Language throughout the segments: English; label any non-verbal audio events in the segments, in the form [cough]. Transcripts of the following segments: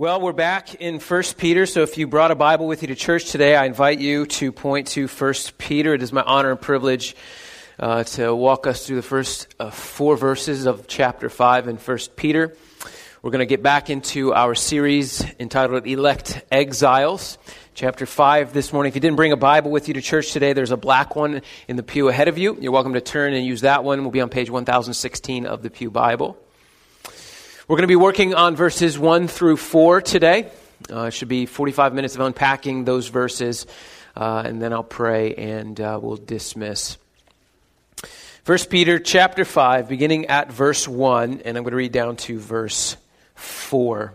Well, we're back in 1 Peter, so if you brought a Bible with you to church today, I invite you to point to 1 Peter. It is my honor and privilege uh, to walk us through the first uh, four verses of chapter 5 in 1 Peter. We're going to get back into our series entitled Elect Exiles. Chapter 5 this morning. If you didn't bring a Bible with you to church today, there's a black one in the pew ahead of you. You're welcome to turn and use that one. We'll be on page 1016 of the Pew Bible. We're going to be working on verses 1 through 4 today. Uh, it should be 45 minutes of unpacking those verses, uh, and then I'll pray and uh, we'll dismiss. 1 Peter chapter 5, beginning at verse 1, and I'm going to read down to verse 4.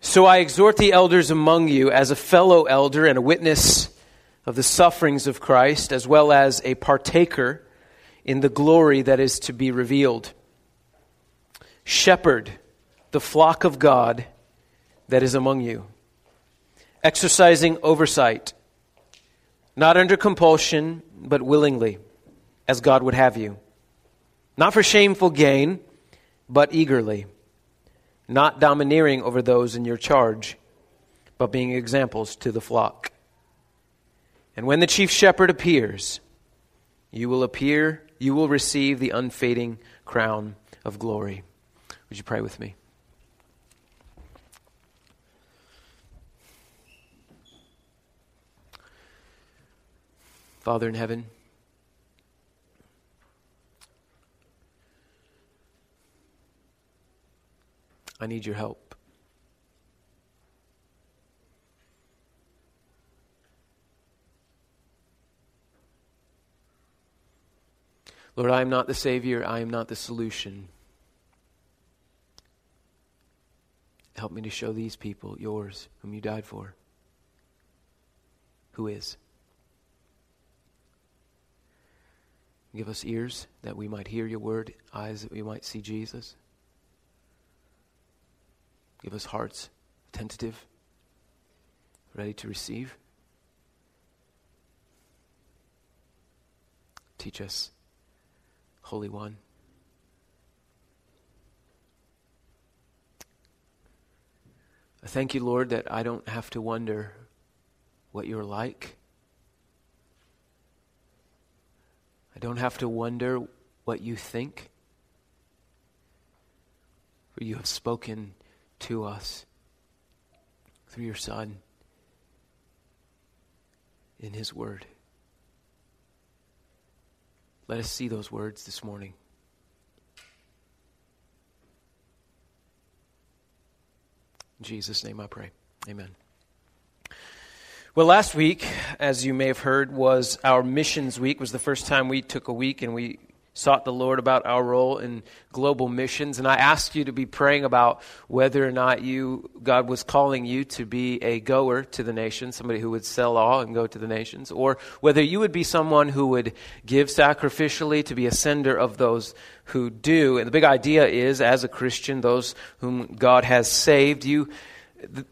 So I exhort the elders among you as a fellow elder and a witness of the sufferings of Christ, as well as a partaker in the glory that is to be revealed. Shepherd the flock of God that is among you, exercising oversight, not under compulsion, but willingly, as God would have you, not for shameful gain, but eagerly, not domineering over those in your charge, but being examples to the flock. And when the chief shepherd appears, you will appear, you will receive the unfading crown of glory. Would you pray with me? Father in heaven, I need your help. Lord, I am not the Savior, I am not the solution. Help me to show these people yours, whom you died for. Who is? Give us ears that we might hear your word, eyes that we might see Jesus. Give us hearts attentive, ready to receive. Teach us, Holy One. I thank you, Lord, that I don't have to wonder what you're like. I don't have to wonder what you think. For you have spoken to us through your Son in His Word. Let us see those words this morning. In Jesus' name I pray. Amen. Well, last week, as you may have heard, was our missions week. It was the first time we took a week and we sought the Lord about our role in global missions. And I asked you to be praying about whether or not you, God was calling you to be a goer to the nations, somebody who would sell all and go to the nations, or whether you would be someone who would give sacrificially to be a sender of those who do. And the big idea is, as a Christian, those whom God has saved, you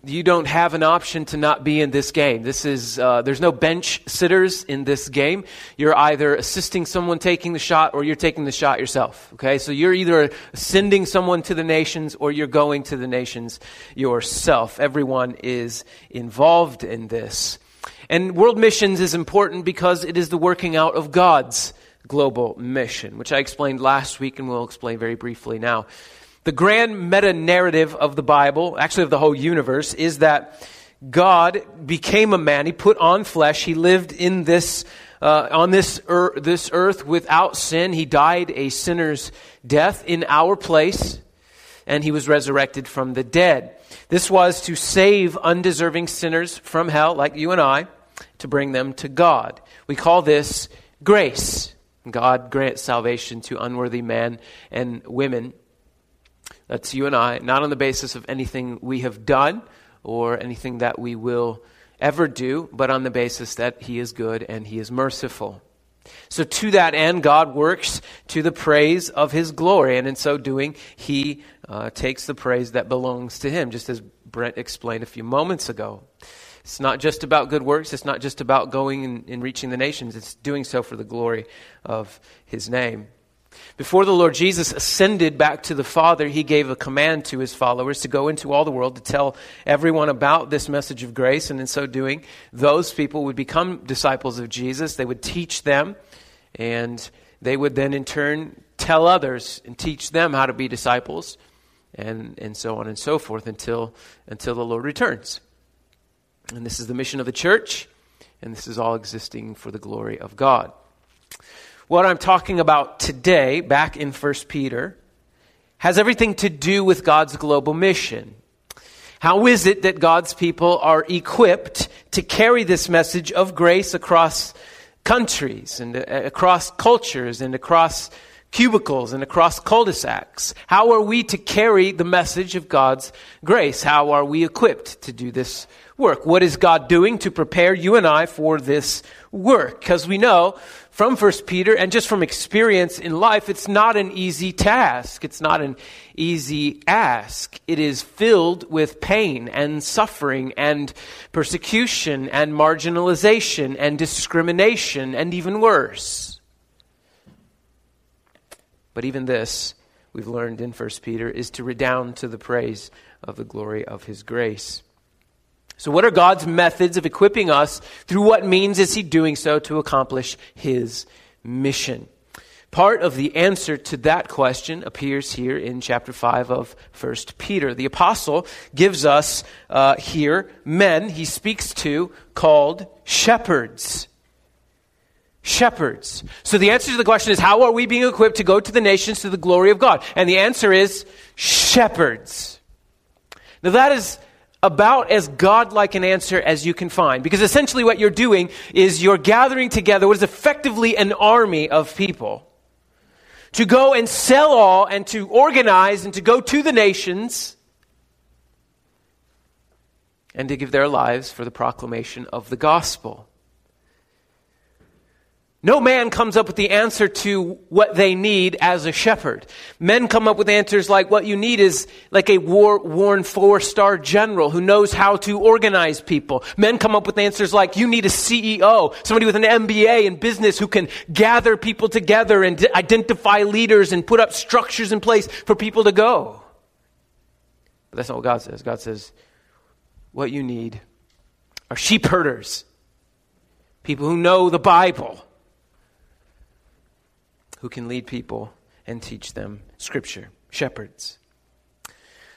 you don't have an option to not be in this game. This is uh, there's no bench sitters in this game. You're either assisting someone taking the shot or you're taking the shot yourself. Okay, so you're either sending someone to the nations or you're going to the nations yourself. Everyone is involved in this, and world missions is important because it is the working out of God's global mission, which I explained last week and will explain very briefly now. The grand meta narrative of the Bible, actually of the whole universe, is that God became a man. He put on flesh. He lived in this, uh, on this, er- this earth without sin. He died a sinner's death in our place, and he was resurrected from the dead. This was to save undeserving sinners from hell, like you and I, to bring them to God. We call this grace. God grants salvation to unworthy men and women. That's you and I, not on the basis of anything we have done or anything that we will ever do, but on the basis that He is good and He is merciful. So, to that end, God works to the praise of His glory, and in so doing, He uh, takes the praise that belongs to Him, just as Brent explained a few moments ago. It's not just about good works. It's not just about going and, and reaching the nations. It's doing so for the glory of his name. Before the Lord Jesus ascended back to the Father, he gave a command to his followers to go into all the world to tell everyone about this message of grace. And in so doing, those people would become disciples of Jesus. They would teach them, and they would then in turn tell others and teach them how to be disciples, and, and so on and so forth until, until the Lord returns. And this is the mission of the church, and this is all existing for the glory of God. What I'm talking about today, back in 1 Peter, has everything to do with God's global mission. How is it that God's people are equipped to carry this message of grace across countries and uh, across cultures and across cubicles and across cul-de-sacs? How are we to carry the message of God's grace? How are we equipped to do this work? What is God doing to prepare you and I for this work? Because we know from First Peter and just from experience in life, it's not an easy task. It's not an easy ask. It is filled with pain and suffering and persecution and marginalization and discrimination and even worse. But even this, we've learned in First Peter, is to redound to the praise of the glory of his grace. So, what are God's methods of equipping us? Through what means is He doing so to accomplish His mission? Part of the answer to that question appears here in chapter 5 of 1 Peter. The apostle gives us uh, here men he speaks to called shepherds. Shepherds. So the answer to the question is how are we being equipped to go to the nations to the glory of God? And the answer is shepherds. Now that is about as godlike an answer as you can find. Because essentially what you're doing is you're gathering together what is effectively an army of people to go and sell all and to organize and to go to the nations and to give their lives for the proclamation of the gospel. No man comes up with the answer to what they need as a shepherd. Men come up with answers like what you need is like a war worn four star general who knows how to organize people. Men come up with answers like you need a CEO, somebody with an MBA in business who can gather people together and identify leaders and put up structures in place for people to go. But that's not what God says. God says, what you need are sheep herders, people who know the Bible who can lead people and teach them Scripture, shepherds.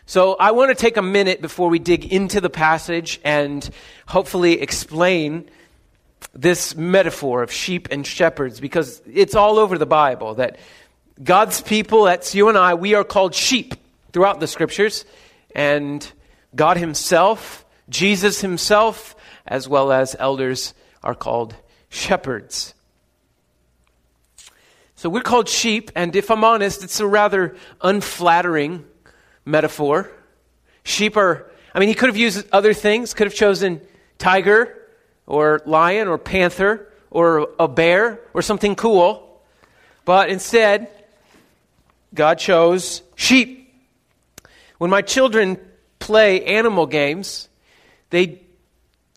So I want to take a minute before we dig into the passage and hopefully explain this metaphor of sheep and shepherds because it's all over the Bible that God's people, that's you and I, we are called sheep throughout the scriptures, and God Himself, Jesus Himself, as well as elders, are called shepherds. So we're called sheep, and if I'm honest, it's a rather unflattering metaphor. Sheep are, I mean, he could have used other things, could have chosen tiger or lion or panther or a bear or something cool. But instead, God chose sheep. When my children play animal games, they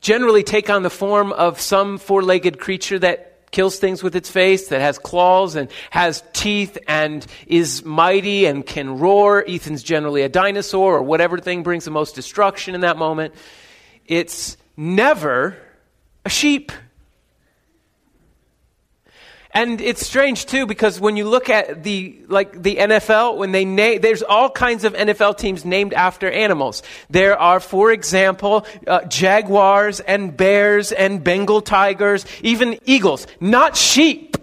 generally take on the form of some four legged creature that kills things with its face, that has claws and has teeth and is mighty and can roar. Ethan's generally a dinosaur or whatever thing brings the most destruction in that moment. It's never a sheep. And it's strange too because when you look at the like the NFL, when they name, there's all kinds of NFL teams named after animals. There are, for example, uh, jaguars and bears and Bengal tigers, even eagles, not sheep.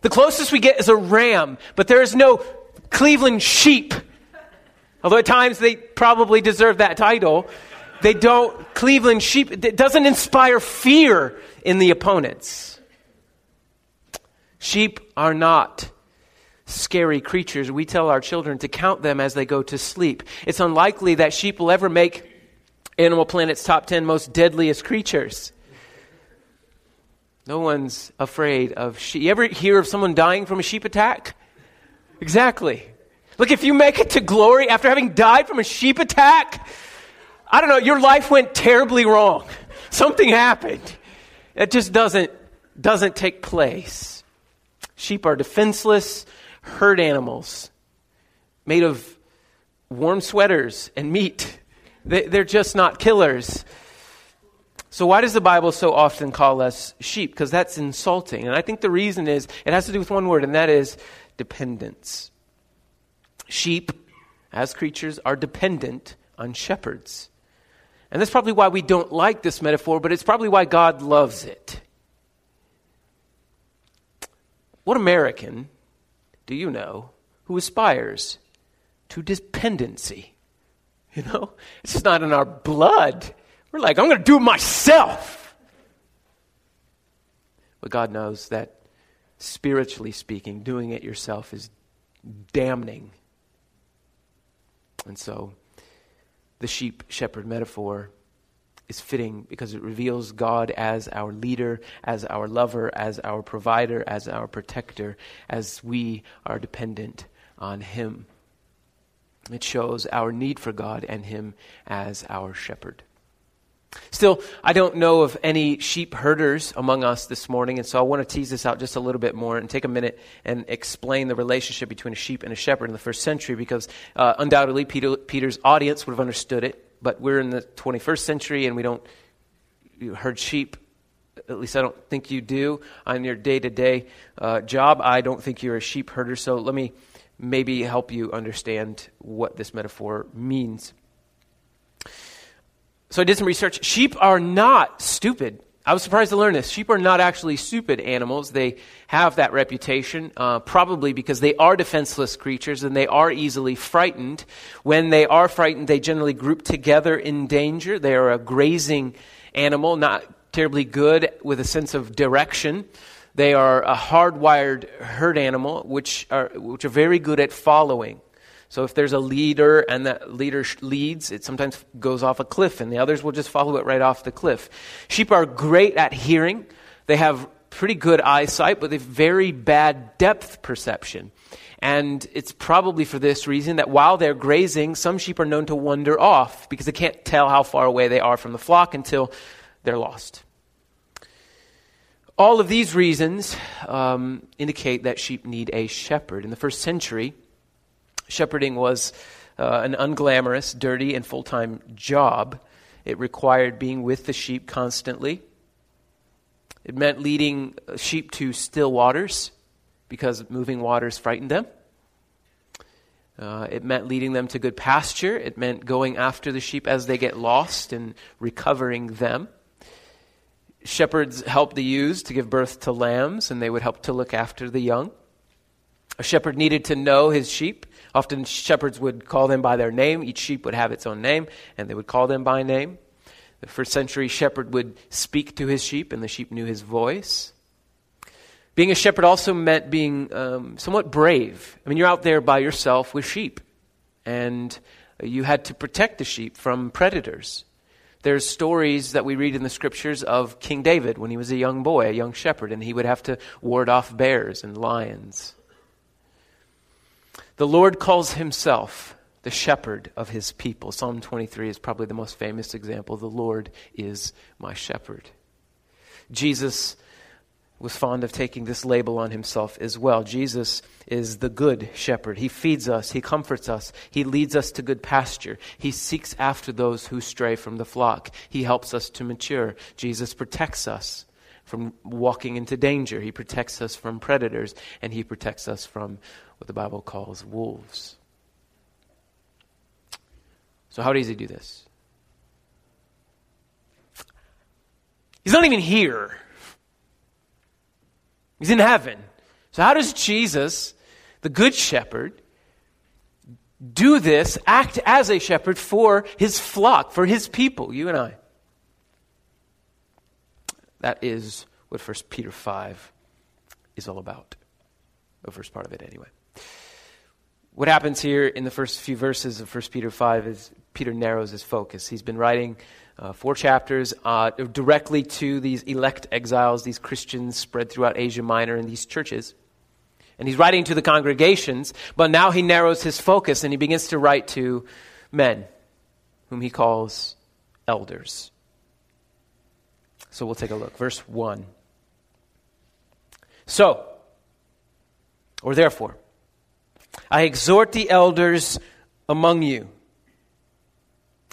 The closest we get is a ram, but there is no Cleveland sheep. Although at times they probably deserve that title, they don't. Cleveland sheep it doesn't inspire fear in the opponents. Sheep are not scary creatures. We tell our children to count them as they go to sleep. It's unlikely that sheep will ever make Animal Planet's top 10 most deadliest creatures. No one's afraid of sheep. You ever hear of someone dying from a sheep attack? Exactly. Look, if you make it to glory after having died from a sheep attack, I don't know, your life went terribly wrong. Something happened. It just doesn't, doesn't take place. Sheep are defenseless, herd animals made of warm sweaters and meat. They're just not killers. So, why does the Bible so often call us sheep? Because that's insulting. And I think the reason is it has to do with one word, and that is dependence. Sheep, as creatures, are dependent on shepherds. And that's probably why we don't like this metaphor, but it's probably why God loves it. What American do you know who aspires to dependency? You know, it's just not in our blood. We're like, I'm going to do it myself. But God knows that, spiritually speaking, doing it yourself is damning. And so, the sheep shepherd metaphor is fitting because it reveals God as our leader, as our lover, as our provider, as our protector, as we are dependent on Him. It shows our need for God and Him as our shepherd. Still, I don't know of any sheep herders among us this morning, and so I want to tease this out just a little bit more and take a minute and explain the relationship between a sheep and a shepherd in the first century because uh, undoubtedly Peter, Peter's audience would have understood it, but we're in the 21st century and we don't herd sheep. At least I don't think you do on your day to day job. I don't think you're a sheep herder, so let me maybe help you understand what this metaphor means. So I did some research. Sheep are not stupid. I was surprised to learn this. Sheep are not actually stupid animals. They have that reputation, uh, probably because they are defenseless creatures and they are easily frightened. When they are frightened, they generally group together in danger. They are a grazing animal, not terribly good with a sense of direction. They are a hardwired herd animal, which are, which are very good at following. So if there's a leader and that leader leads, it sometimes goes off a cliff, and the others will just follow it right off the cliff. Sheep are great at hearing. They have pretty good eyesight, but they have very bad depth perception. And it's probably for this reason that while they're grazing, some sheep are known to wander off because they can't tell how far away they are from the flock until they're lost. All of these reasons um, indicate that sheep need a shepherd. In the first century, Shepherding was uh, an unglamorous, dirty, and full time job. It required being with the sheep constantly. It meant leading sheep to still waters because moving waters frightened them. Uh, it meant leading them to good pasture. It meant going after the sheep as they get lost and recovering them. Shepherds helped the ewes to give birth to lambs, and they would help to look after the young. A shepherd needed to know his sheep. Often shepherds would call them by their name. Each sheep would have its own name, and they would call them by name. The first century shepherd would speak to his sheep, and the sheep knew his voice. Being a shepherd also meant being um, somewhat brave. I mean, you're out there by yourself with sheep, and you had to protect the sheep from predators. There's stories that we read in the scriptures of King David when he was a young boy, a young shepherd, and he would have to ward off bears and lions. The Lord calls himself the shepherd of his people. Psalm 23 is probably the most famous example. The Lord is my shepherd. Jesus was fond of taking this label on himself as well. Jesus is the good shepherd. He feeds us, he comforts us, he leads us to good pasture. He seeks after those who stray from the flock. He helps us to mature. Jesus protects us from walking into danger. He protects us from predators, and he protects us from what the Bible calls wolves. So, how does he do this? He's not even here, he's in heaven. So, how does Jesus, the Good Shepherd, do this, act as a shepherd for his flock, for his people, you and I? That is what 1 Peter 5 is all about. The first part of it, anyway. What happens here in the first few verses of 1 Peter 5 is Peter narrows his focus. He's been writing uh, four chapters uh, directly to these elect exiles, these Christians spread throughout Asia Minor in these churches. And he's writing to the congregations, but now he narrows his focus and he begins to write to men, whom he calls elders. So we'll take a look. Verse 1. So, or therefore, I exhort the elders among you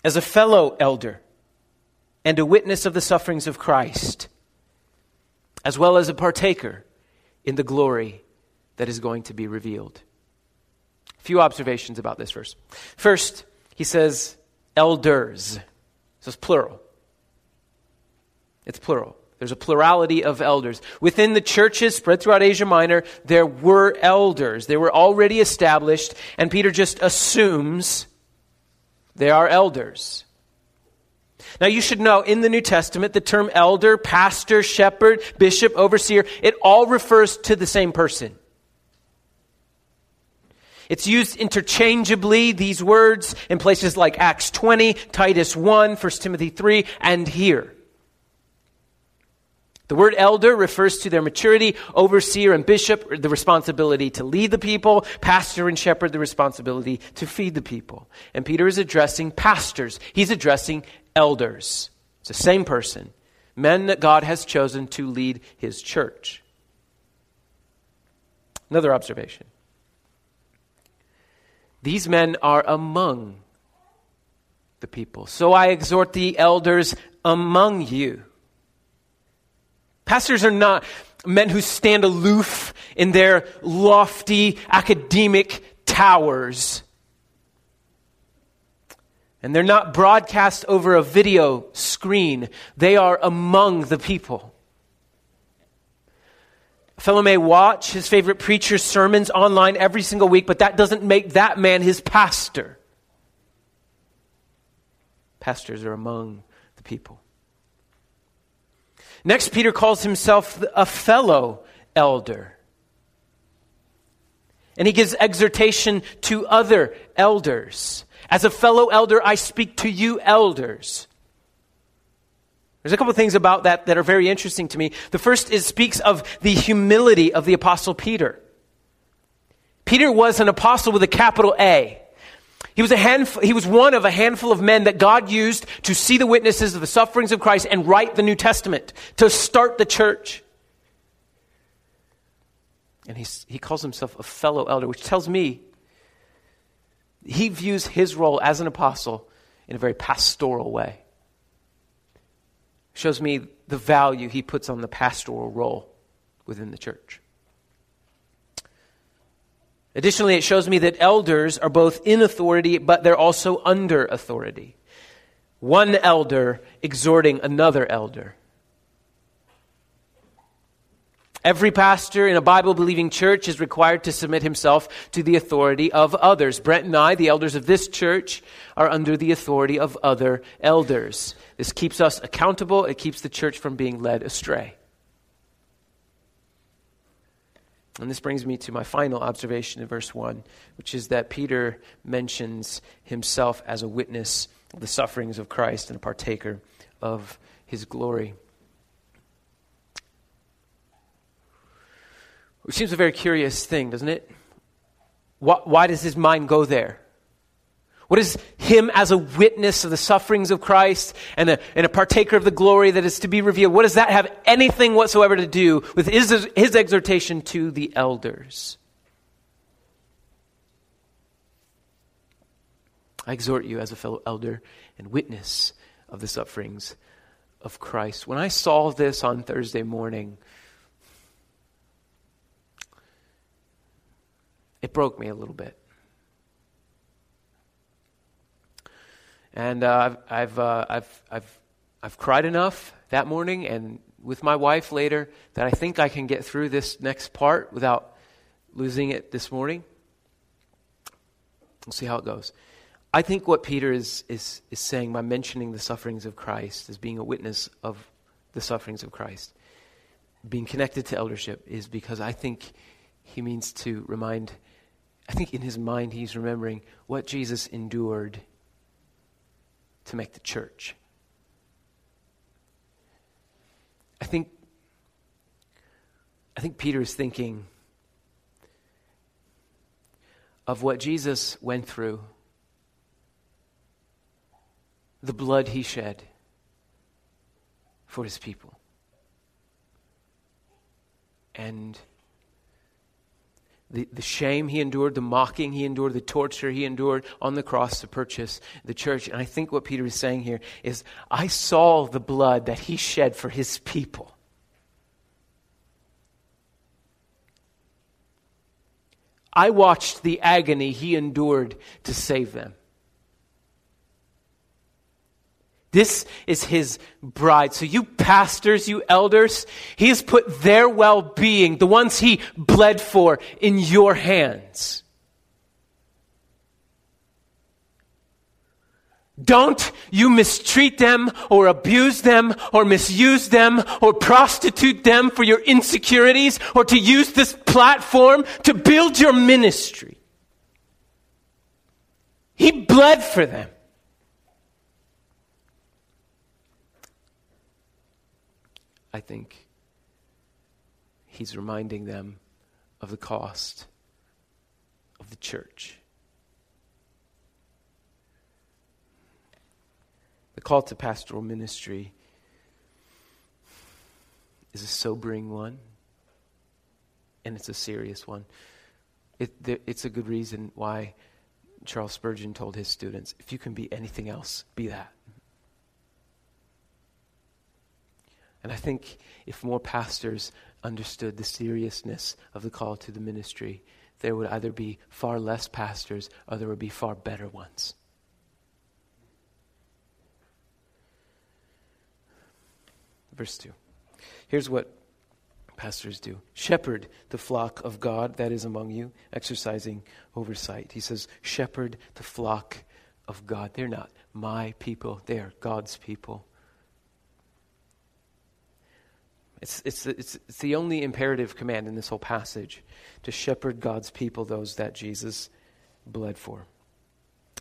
as a fellow elder and a witness of the sufferings of Christ, as well as a partaker in the glory that is going to be revealed. A few observations about this verse. First, he says elders. So it's plural. It's plural. There's a plurality of elders. Within the churches spread throughout Asia Minor, there were elders. They were already established, and Peter just assumes they are elders. Now, you should know in the New Testament, the term elder, pastor, shepherd, bishop, overseer, it all refers to the same person. It's used interchangeably, these words, in places like Acts 20, Titus 1, 1 Timothy 3, and here. The word elder refers to their maturity, overseer and bishop, the responsibility to lead the people, pastor and shepherd, the responsibility to feed the people. And Peter is addressing pastors, he's addressing elders. It's the same person, men that God has chosen to lead his church. Another observation these men are among the people. So I exhort the elders among you. Pastors are not men who stand aloof in their lofty academic towers. And they're not broadcast over a video screen. They are among the people. A fellow may watch his favorite preacher's sermons online every single week, but that doesn't make that man his pastor. Pastors are among the people. Next, Peter calls himself a fellow elder. And he gives exhortation to other elders. As a fellow elder, I speak to you, elders. There's a couple of things about that that are very interesting to me. The first is speaks of the humility of the apostle Peter. Peter was an apostle with a capital A. He was, a handful, he was one of a handful of men that God used to see the witnesses of the sufferings of Christ and write the New Testament, to start the church. And he's, he calls himself a fellow elder, which tells me he views his role as an apostle in a very pastoral way shows me the value he puts on the pastoral role within the church. Additionally, it shows me that elders are both in authority, but they're also under authority. One elder exhorting another elder. Every pastor in a Bible believing church is required to submit himself to the authority of others. Brent and I, the elders of this church, are under the authority of other elders. This keeps us accountable, it keeps the church from being led astray. And this brings me to my final observation in verse 1, which is that Peter mentions himself as a witness of the sufferings of Christ and a partaker of his glory. Which seems a very curious thing, doesn't it? Why, why, does his mind go there? What is him as a witness of the sufferings of Christ and a, and a partaker of the glory that is to be revealed? What does that have anything whatsoever to do with his, his exhortation to the elders? I exhort you as a fellow elder and witness of the sufferings of Christ. When I saw this on Thursday morning, it broke me a little bit. And uh, I've, I've, uh, I've, I've, I've cried enough that morning and with my wife later that I think I can get through this next part without losing it this morning. We'll see how it goes. I think what Peter is, is, is saying by mentioning the sufferings of Christ as being a witness of the sufferings of Christ, being connected to eldership, is because I think he means to remind I think in his mind he's remembering what Jesus endured to make the church. I think I think Peter is thinking of what Jesus went through, the blood he shed for his people. And the, the shame he endured, the mocking he endured, the torture he endured on the cross to purchase the church. And I think what Peter is saying here is I saw the blood that he shed for his people. I watched the agony he endured to save them. This is his bride. So, you pastors, you elders, he has put their well being, the ones he bled for, in your hands. Don't you mistreat them or abuse them or misuse them or prostitute them for your insecurities or to use this platform to build your ministry. He bled for them. I think he's reminding them of the cost of the church. The call to pastoral ministry is a sobering one, and it's a serious one. It, it's a good reason why Charles Spurgeon told his students if you can be anything else, be that. And I think if more pastors understood the seriousness of the call to the ministry, there would either be far less pastors or there would be far better ones. Verse 2. Here's what pastors do shepherd the flock of God that is among you, exercising oversight. He says, shepherd the flock of God. They're not my people, they are God's people. It's, it's, it's, it's the only imperative command in this whole passage to shepherd God's people, those that Jesus bled for.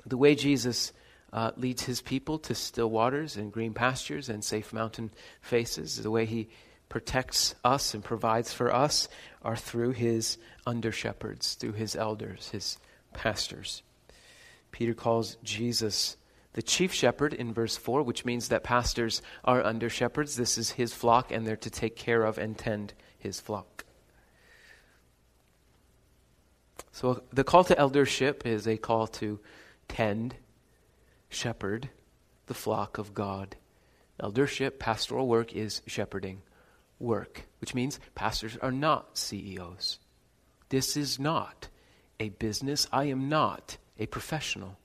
The way Jesus uh, leads his people to still waters and green pastures and safe mountain faces, the way he protects us and provides for us, are through his under shepherds, through his elders, his pastors. Peter calls Jesus the chief shepherd in verse 4, which means that pastors are under shepherds. This is his flock, and they're to take care of and tend his flock. So the call to eldership is a call to tend, shepherd the flock of God. Eldership, pastoral work, is shepherding work, which means pastors are not CEOs. This is not a business. I am not a professional.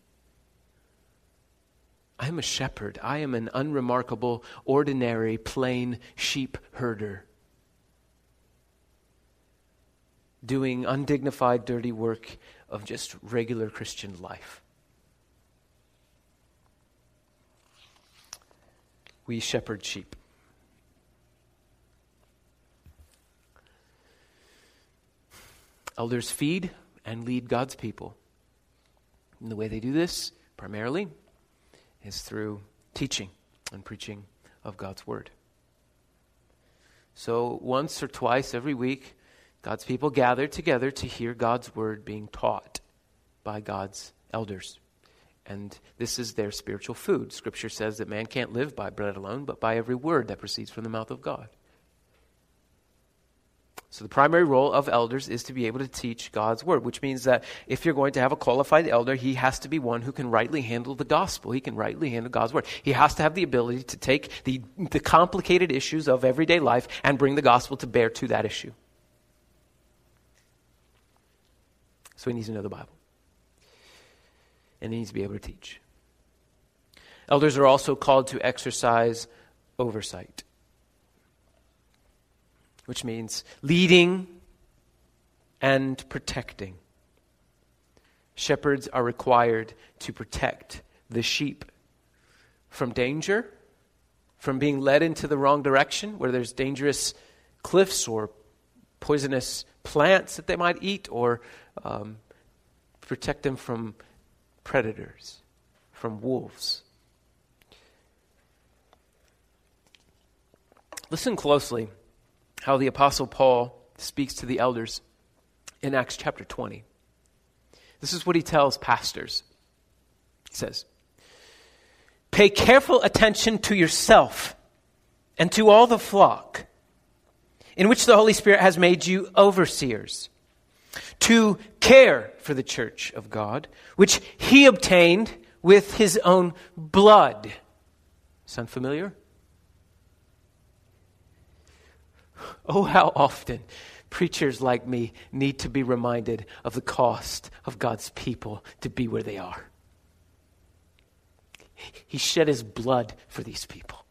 I am a shepherd. I am an unremarkable, ordinary, plain sheep herder. Doing undignified, dirty work of just regular Christian life. We shepherd sheep. Elders feed and lead God's people. And the way they do this, primarily, is through teaching and preaching of God's Word. So, once or twice every week, God's people gather together to hear God's Word being taught by God's elders. And this is their spiritual food. Scripture says that man can't live by bread alone, but by every word that proceeds from the mouth of God. So, the primary role of elders is to be able to teach God's word, which means that if you're going to have a qualified elder, he has to be one who can rightly handle the gospel. He can rightly handle God's word. He has to have the ability to take the, the complicated issues of everyday life and bring the gospel to bear to that issue. So, he needs to know the Bible. And he needs to be able to teach. Elders are also called to exercise oversight which means leading and protecting. Shepherds are required to protect the sheep from danger, from being led into the wrong direction, where there's dangerous cliffs or poisonous plants that they might eat, or um, protect them from predators, from wolves. Listen closely how the Apostle Paul speaks to the elders in Acts chapter 20. This is what he tells pastors. He says, Pay careful attention to yourself and to all the flock in which the Holy Spirit has made you overseers to care for the church of God, which he obtained with his own blood. Sound familiar? [laughs] Oh, how often preachers like me need to be reminded of the cost of God's people to be where they are. He shed his blood for these people.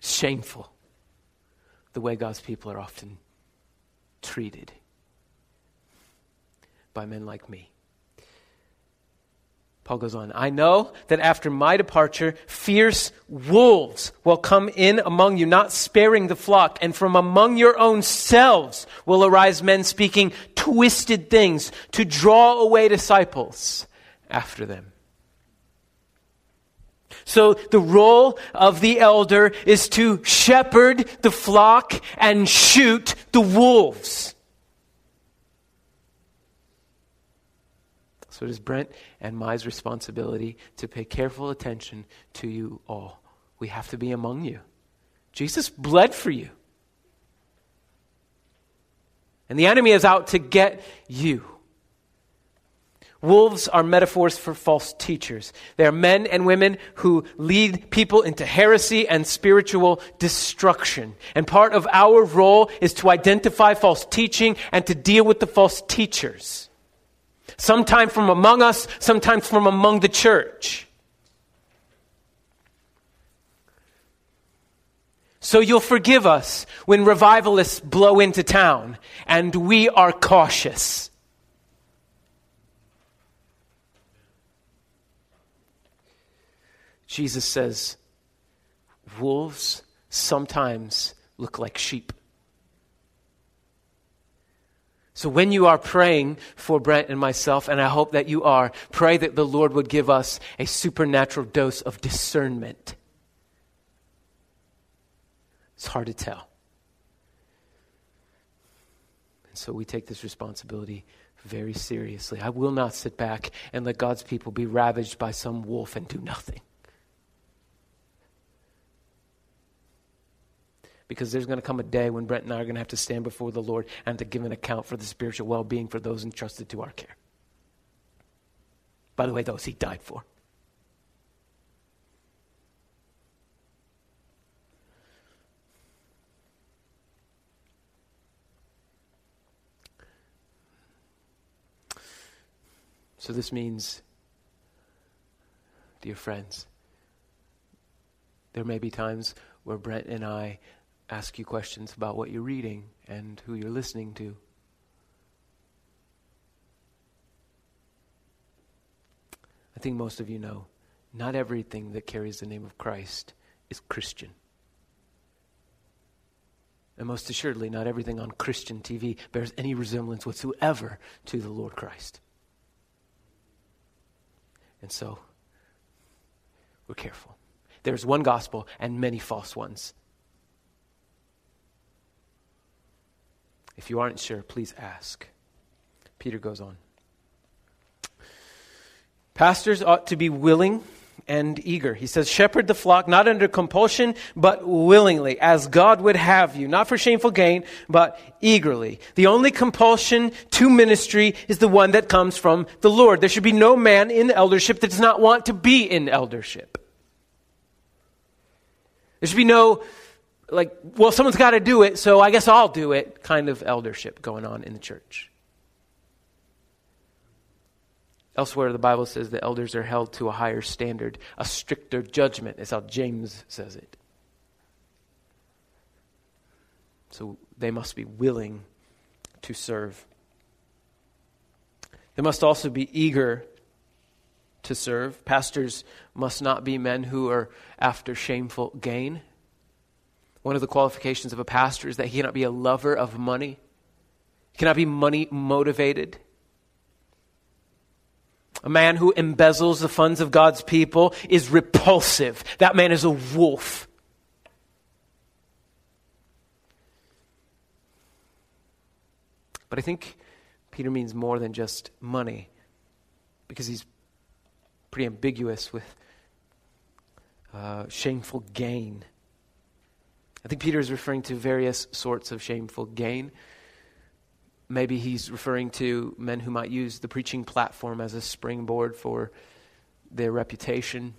Shameful the way God's people are often treated by men like me. Paul goes on, I know that after my departure, fierce wolves will come in among you, not sparing the flock, and from among your own selves will arise men speaking twisted things to draw away disciples after them. So the role of the elder is to shepherd the flock and shoot the wolves. So is Brent and my responsibility to pay careful attention to you all. We have to be among you. Jesus bled for you. And the enemy is out to get you. Wolves are metaphors for false teachers. They are men and women who lead people into heresy and spiritual destruction. And part of our role is to identify false teaching and to deal with the false teachers. Sometimes from among us, sometimes from among the church. So you'll forgive us when revivalists blow into town and we are cautious. Jesus says, wolves sometimes look like sheep. So when you are praying for Brent and myself, and I hope that you are, pray that the Lord would give us a supernatural dose of discernment. It's hard to tell. And so we take this responsibility very seriously. I will not sit back and let God's people be ravaged by some wolf and do nothing. Because there's going to come a day when Brent and I are going to have to stand before the Lord and to give an account for the spiritual well being for those entrusted to our care. By the way, those he died for. So, this means, dear friends, there may be times where Brent and I ask you questions about what you're reading and who you're listening to. I think most of you know not everything that carries the name of Christ is Christian. And most assuredly, not everything on Christian TV bears any resemblance whatsoever to the Lord Christ. And so, we're careful. There's one gospel and many false ones. If you aren't sure, please ask. Peter goes on. Pastors ought to be willing and eager. He says, Shepherd the flock not under compulsion, but willingly, as God would have you, not for shameful gain, but eagerly. The only compulsion to ministry is the one that comes from the Lord. There should be no man in eldership that does not want to be in eldership. There should be no like, well, someone's got to do it, so I guess I'll do it kind of eldership going on in the church. Elsewhere, the Bible says the elders are held to a higher standard, a stricter judgment, is how James says it. So they must be willing to serve. They must also be eager to serve. Pastors must not be men who are after shameful gain. One of the qualifications of a pastor is that he cannot be a lover of money, he cannot be money motivated. A man who embezzles the funds of God's people is repulsive. That man is a wolf. But I think Peter means more than just money because he's pretty ambiguous with uh, shameful gain. I think Peter is referring to various sorts of shameful gain. Maybe he's referring to men who might use the preaching platform as a springboard for their reputation.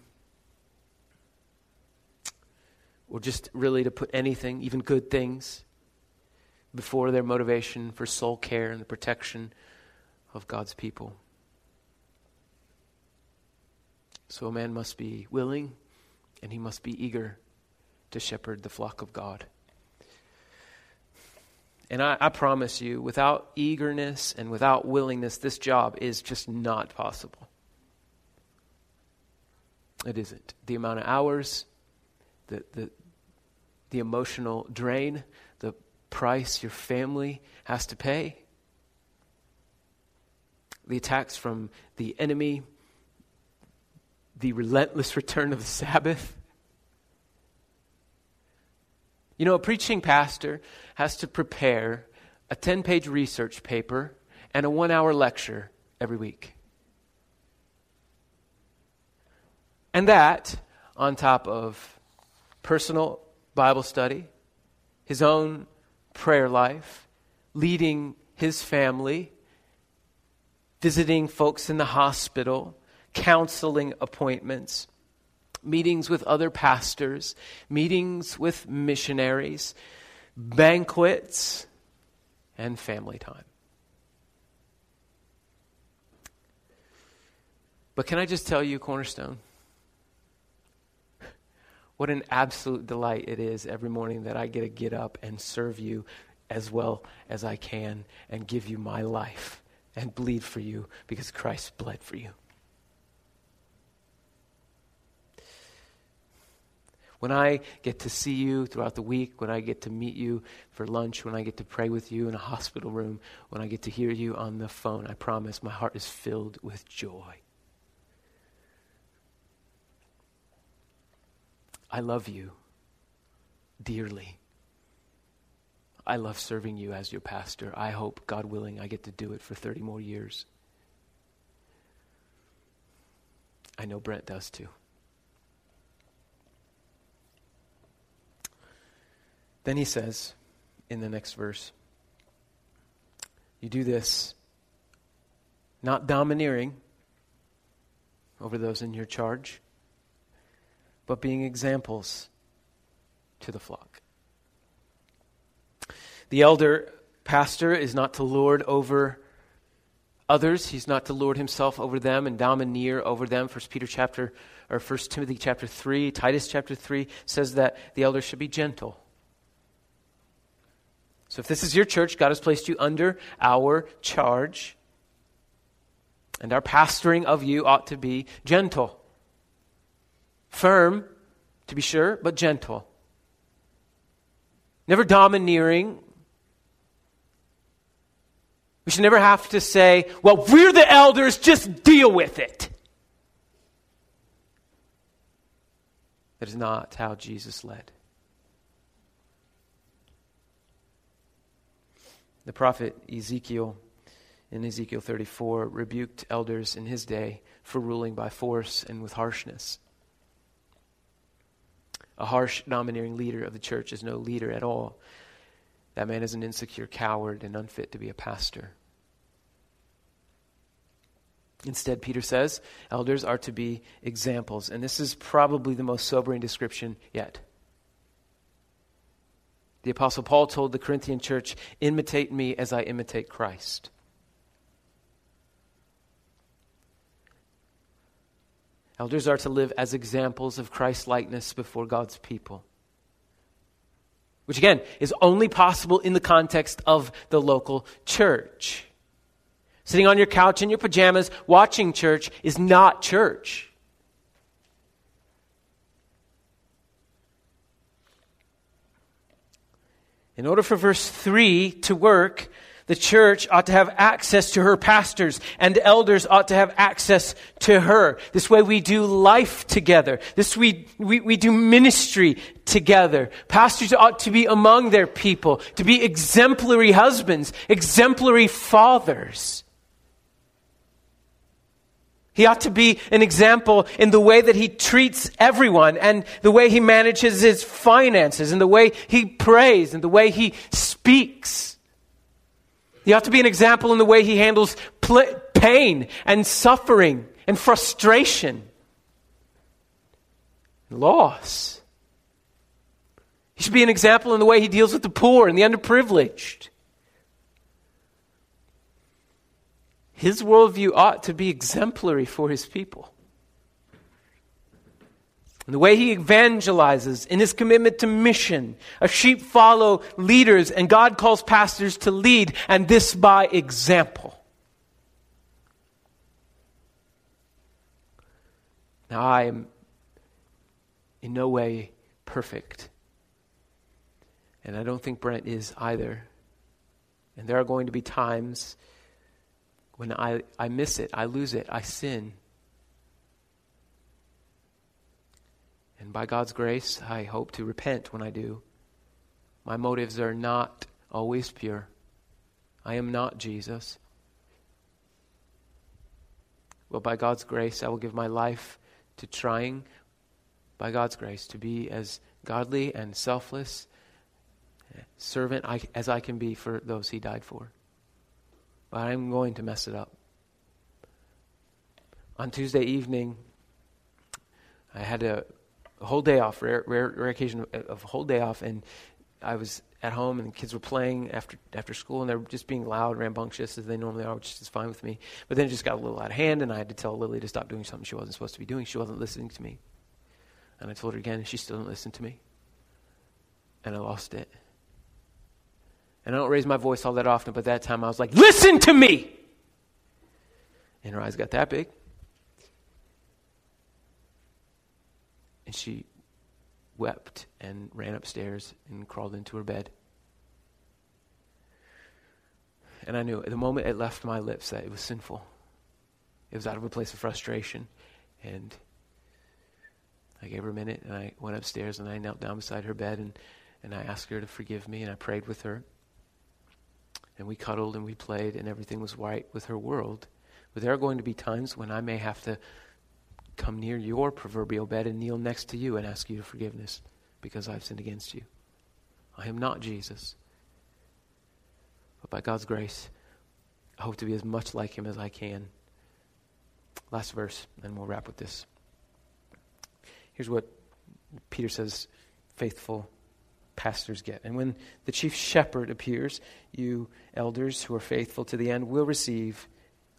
Or just really to put anything, even good things, before their motivation for soul care and the protection of God's people. So a man must be willing and he must be eager to shepherd the flock of God. And I, I, promise you, without eagerness and without willingness, this job is just not possible. It isn't. The amount of hours, the, the, the emotional drain, the price your family has to pay, the attacks from the enemy, the relentless [laughs] return of the Sabbath. You know, a preaching pastor has to prepare a 10 page research paper and a one hour lecture every week. And that, on top of personal Bible study, his own prayer life, leading his family, visiting folks in the hospital, counseling appointments, meetings with other pastors, meetings with missionaries, banquets, and family time. But can I just tell you, Cornerstone? What an absolute delight it is every morning that I get to get up and serve you as well as I can and give you my life and bleed for you because Christ bled for you. When I get to see you throughout the week, when I get to meet you for lunch, when I get to pray with you in a hospital room, when I get to hear you on the phone, I promise my heart is filled with joy. I love you dearly. I love serving you as your pastor. I hope, God willing, I get to do it for 30 more years. I know Brent does too. Then he says in the next verse, You do this not domineering over those in your charge, but being examples to the flock. The elder pastor is not to lord over others. He's not to lord himself over them and domineer over them. First Peter chapter or First Timothy chapter three, Titus chapter three says that the elder should be gentle so if this is your church, God has placed you under our charge. And our pastoring of you ought to be gentle. Firm, to be sure, but gentle. Never domineering. We should never have to say, well, we're the elders, just deal with it. That is not how Jesus led. The prophet Ezekiel, in Ezekiel 34, rebuked elders in his day for ruling by force and with harshness. A harsh, domineering leader of the church is no leader at all. That man is an insecure coward and unfit to be a pastor. Instead, Peter says, elders are to be examples. And this is probably the most sobering description yet. The Apostle Paul told the Corinthian church, Imitate me as I imitate Christ. Elders are to live as examples of Christ's likeness before God's people. Which, again, is only possible in the context of the local church. Sitting on your couch in your pajamas watching church is not church. In order for verse 3 to work, the church ought to have access to her pastors, and elders ought to have access to her. This way we do life together. This we, we, we do ministry together. Pastors ought to be among their people, to be exemplary husbands, exemplary fathers. He ought to be an example in the way that he treats everyone and the way he manages his finances and the way he prays and the way he speaks. He ought to be an example in the way he handles pl- pain and suffering and frustration, and loss. He should be an example in the way he deals with the poor and the underprivileged. His worldview ought to be exemplary for his people. And the way he evangelizes in his commitment to mission. A sheep follow leaders, and God calls pastors to lead, and this by example. Now, I am in no way perfect. And I don't think Brent is either. And there are going to be times when I, I miss it, I lose it, I sin. And by God's grace, I hope to repent when I do. My motives are not always pure. I am not Jesus. But by God's grace, I will give my life to trying, by God's grace, to be as godly and selfless eh, servant as I can be for those He died for but I'm going to mess it up. On Tuesday evening, I had a, whole day off, rare, rare, rare occasion of a whole day off, and I was at home and the kids were playing after after school and they were just being loud, rambunctious as they normally are, which is fine with me. But then it just got a little out of hand and I had to tell Lily to stop doing something she wasn't supposed to be doing. She wasn't listening to me. And I told her again and she still didn't listen to me. And I lost it. And I don't raise my voice all that often, but that time I was like, listen to me! And her eyes got that big. And she wept and ran upstairs and crawled into her bed. And I knew at the moment it left my lips that it was sinful. It was out of a place of frustration. And I gave her a minute and I went upstairs and I knelt down beside her bed and, and I asked her to forgive me and I prayed with her and we cuddled and we played and everything was right with her world. But there are going to be times when I may have to come near your proverbial bed and kneel next to you and ask you forgiveness because I've sinned against you. I am not Jesus. But by God's grace, I hope to be as much like him as I can. Last verse, and we'll wrap with this. Here's what Peter says faithful pastors get. And when the chief shepherd appears, you elders who are faithful to the end will receive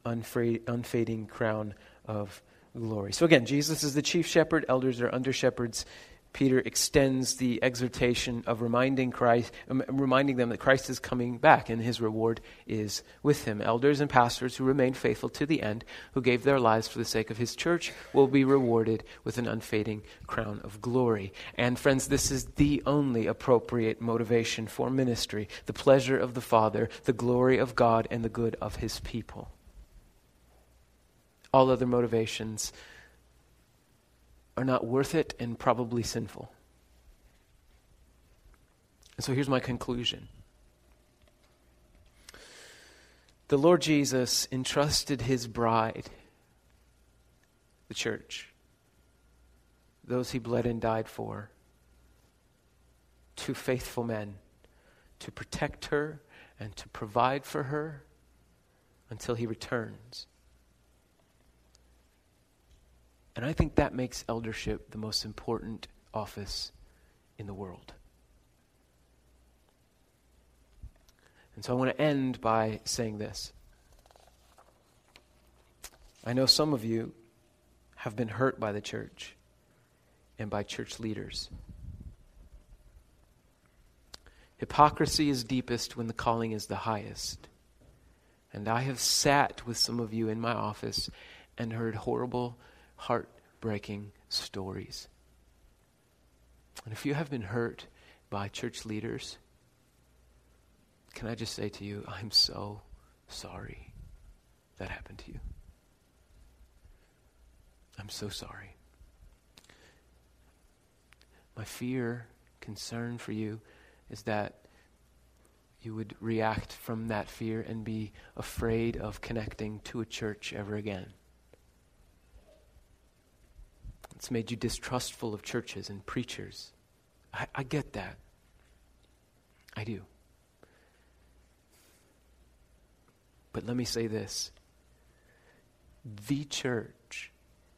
unfading crown of glory. So again, Jesus is the chief shepherd, elders are under shepherds. Peter extends the exhortation of reminding Christ, um, reminding them that Christ is coming back and his reward is with him. Elders and pastors who remain faithful to the end, who gave their lives for the sake of his church, will be rewarded with an unfading crown of glory. And friends, this is the only appropriate motivation for ministry the pleasure of the Father, the glory of God, and the good of his people. All other motivations are not worth it and probably sinful. And so here's my conclusion. The Lord Jesus entrusted his bride, the church, those he bled and died for, to faithful men to protect her and to provide for her until he returns. And I think that makes eldership the most important office in the world. And so I want to end by saying this. I know some of you have been hurt by the church and by church leaders. Hypocrisy is deepest when the calling is the highest. And I have sat with some of you in my office and heard horrible heartbreaking stories. And if you have been hurt by church leaders, can I just say to you, I'm so sorry that happened to you. I'm so sorry. My fear, concern for you is that you would react from that fear and be afraid of connecting to a church ever again It's made you distrustful of churches and preachers. I, I get that. I do. But let me say this the church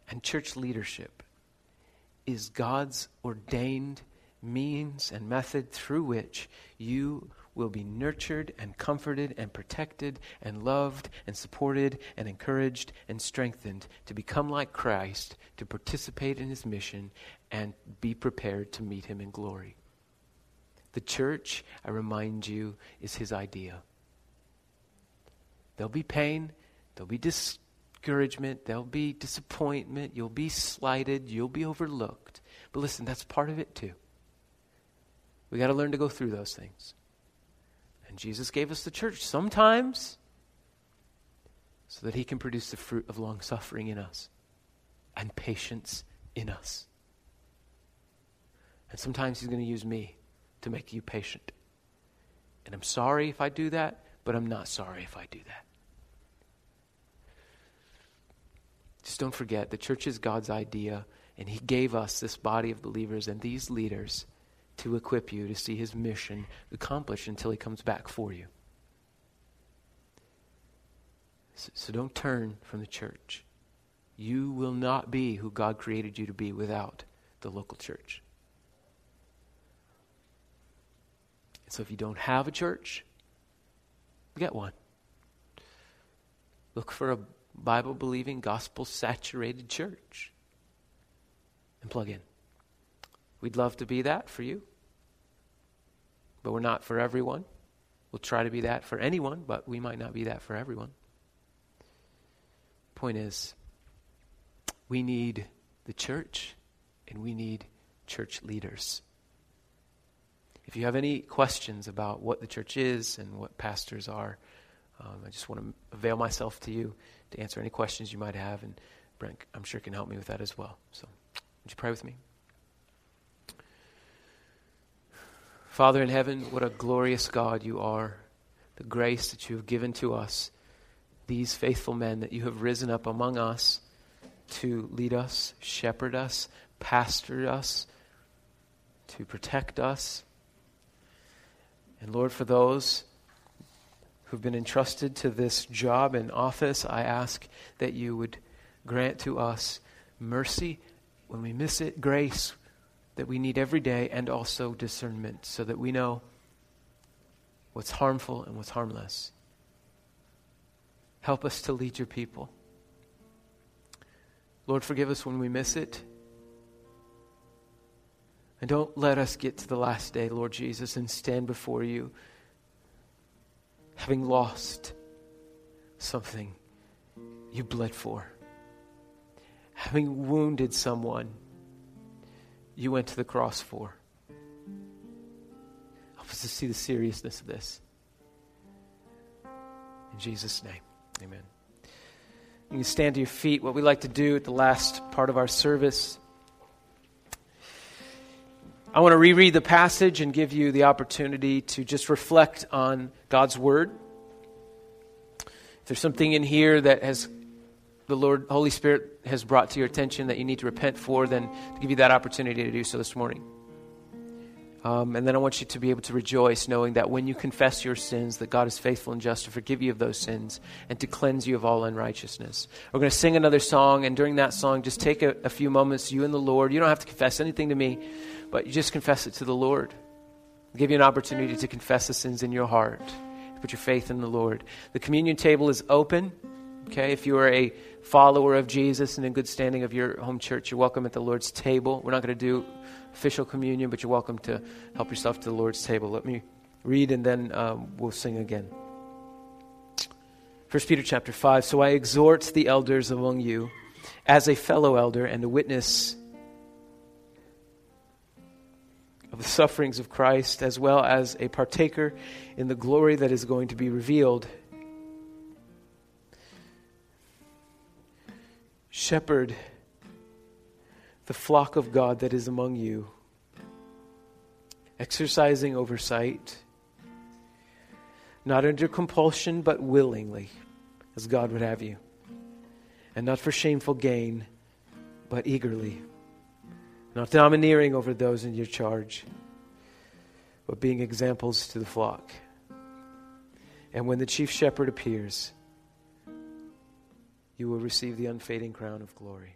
and church leadership is God's ordained means and method through which you will be nurtured and comforted and protected and loved and supported and encouraged and strengthened to become like Christ, to participate in his mission, and be prepared to meet him in glory. The church, I remind you, is his idea. There'll be pain, there'll be discouragement, there'll be disappointment, you'll be slighted, you'll be overlooked. But listen, that's part of it too. We got to learn to go through those things. And Jesus gave us the church sometimes so that he can produce the fruit of long suffering in us and patience in us. And sometimes he's going to use me to make you patient. And I'm sorry if I do that, but I'm not sorry if I do that. Just don't forget, the church is God's idea, and He gave us this body of believers and these leaders to equip you to see His mission accomplished until He comes back for you. So, so don't turn from the church. You will not be who God created you to be without the local church. So if you don't have a church, get one. Look for a Bible believing, gospel saturated church and plug in. We'd love to be that for you, but we're not for everyone. We'll try to be that for anyone, but we might not be that for everyone. Point is, we need the church and we need church leaders. If you have any questions about what the church is and what pastors are, um, I just want to avail myself to you to answer any questions you might have, and Brent, I'm sure, can help me with that as well. So, would you pray with me? Father in heaven, what a glorious God you are. The grace that you have given to us, these faithful men that you have risen up among us to lead us, shepherd us, pastor us, to protect us. And Lord, for those who've been entrusted to this job and office, I ask that you would grant to us mercy when we miss it, grace that we need every day, and also discernment so that we know what's harmful and what's harmless. Help us to lead your people. Lord, forgive us when we miss it. And don't let us get to the last day, Lord Jesus, and stand before you having lost something you bled for, having wounded someone you went to the cross for. Help us to see the seriousness of this. In Jesus' name, amen. You can stand to your feet. What we like to do at the last part of our service. I want to reread the passage and give you the opportunity to just reflect on God's Word. If there's something in here that has the Lord, Holy Spirit has brought to your attention that you need to repent for, then to give you that opportunity to do so this morning. Um, and then I want you to be able to rejoice knowing that when you confess your sins, that God is faithful and just to forgive you of those sins and to cleanse you of all unrighteousness. We're going to sing another song, and during that song, just take a, a few moments, you and the Lord. You don't have to confess anything to me, but you just confess it to the Lord. I'll give you an opportunity to confess the sins in your heart. Put your faith in the Lord. The communion table is open. Okay, if you are a follower of Jesus and in good standing of your home church, you're welcome at the Lord's table. We're not going to do official communion, but you're welcome to help yourself to the Lord's table. Let me read and then um, we'll sing again. 1 Peter chapter 5. So I exhort the elders among you as a fellow elder and a witness of the sufferings of Christ, as well as a partaker in the glory that is going to be revealed. Shepherd the flock of God that is among you, exercising oversight, not under compulsion, but willingly, as God would have you, and not for shameful gain, but eagerly not domineering over those in your charge, but being examples to the flock. And when the chief shepherd appears, you will receive the unfading crown of glory.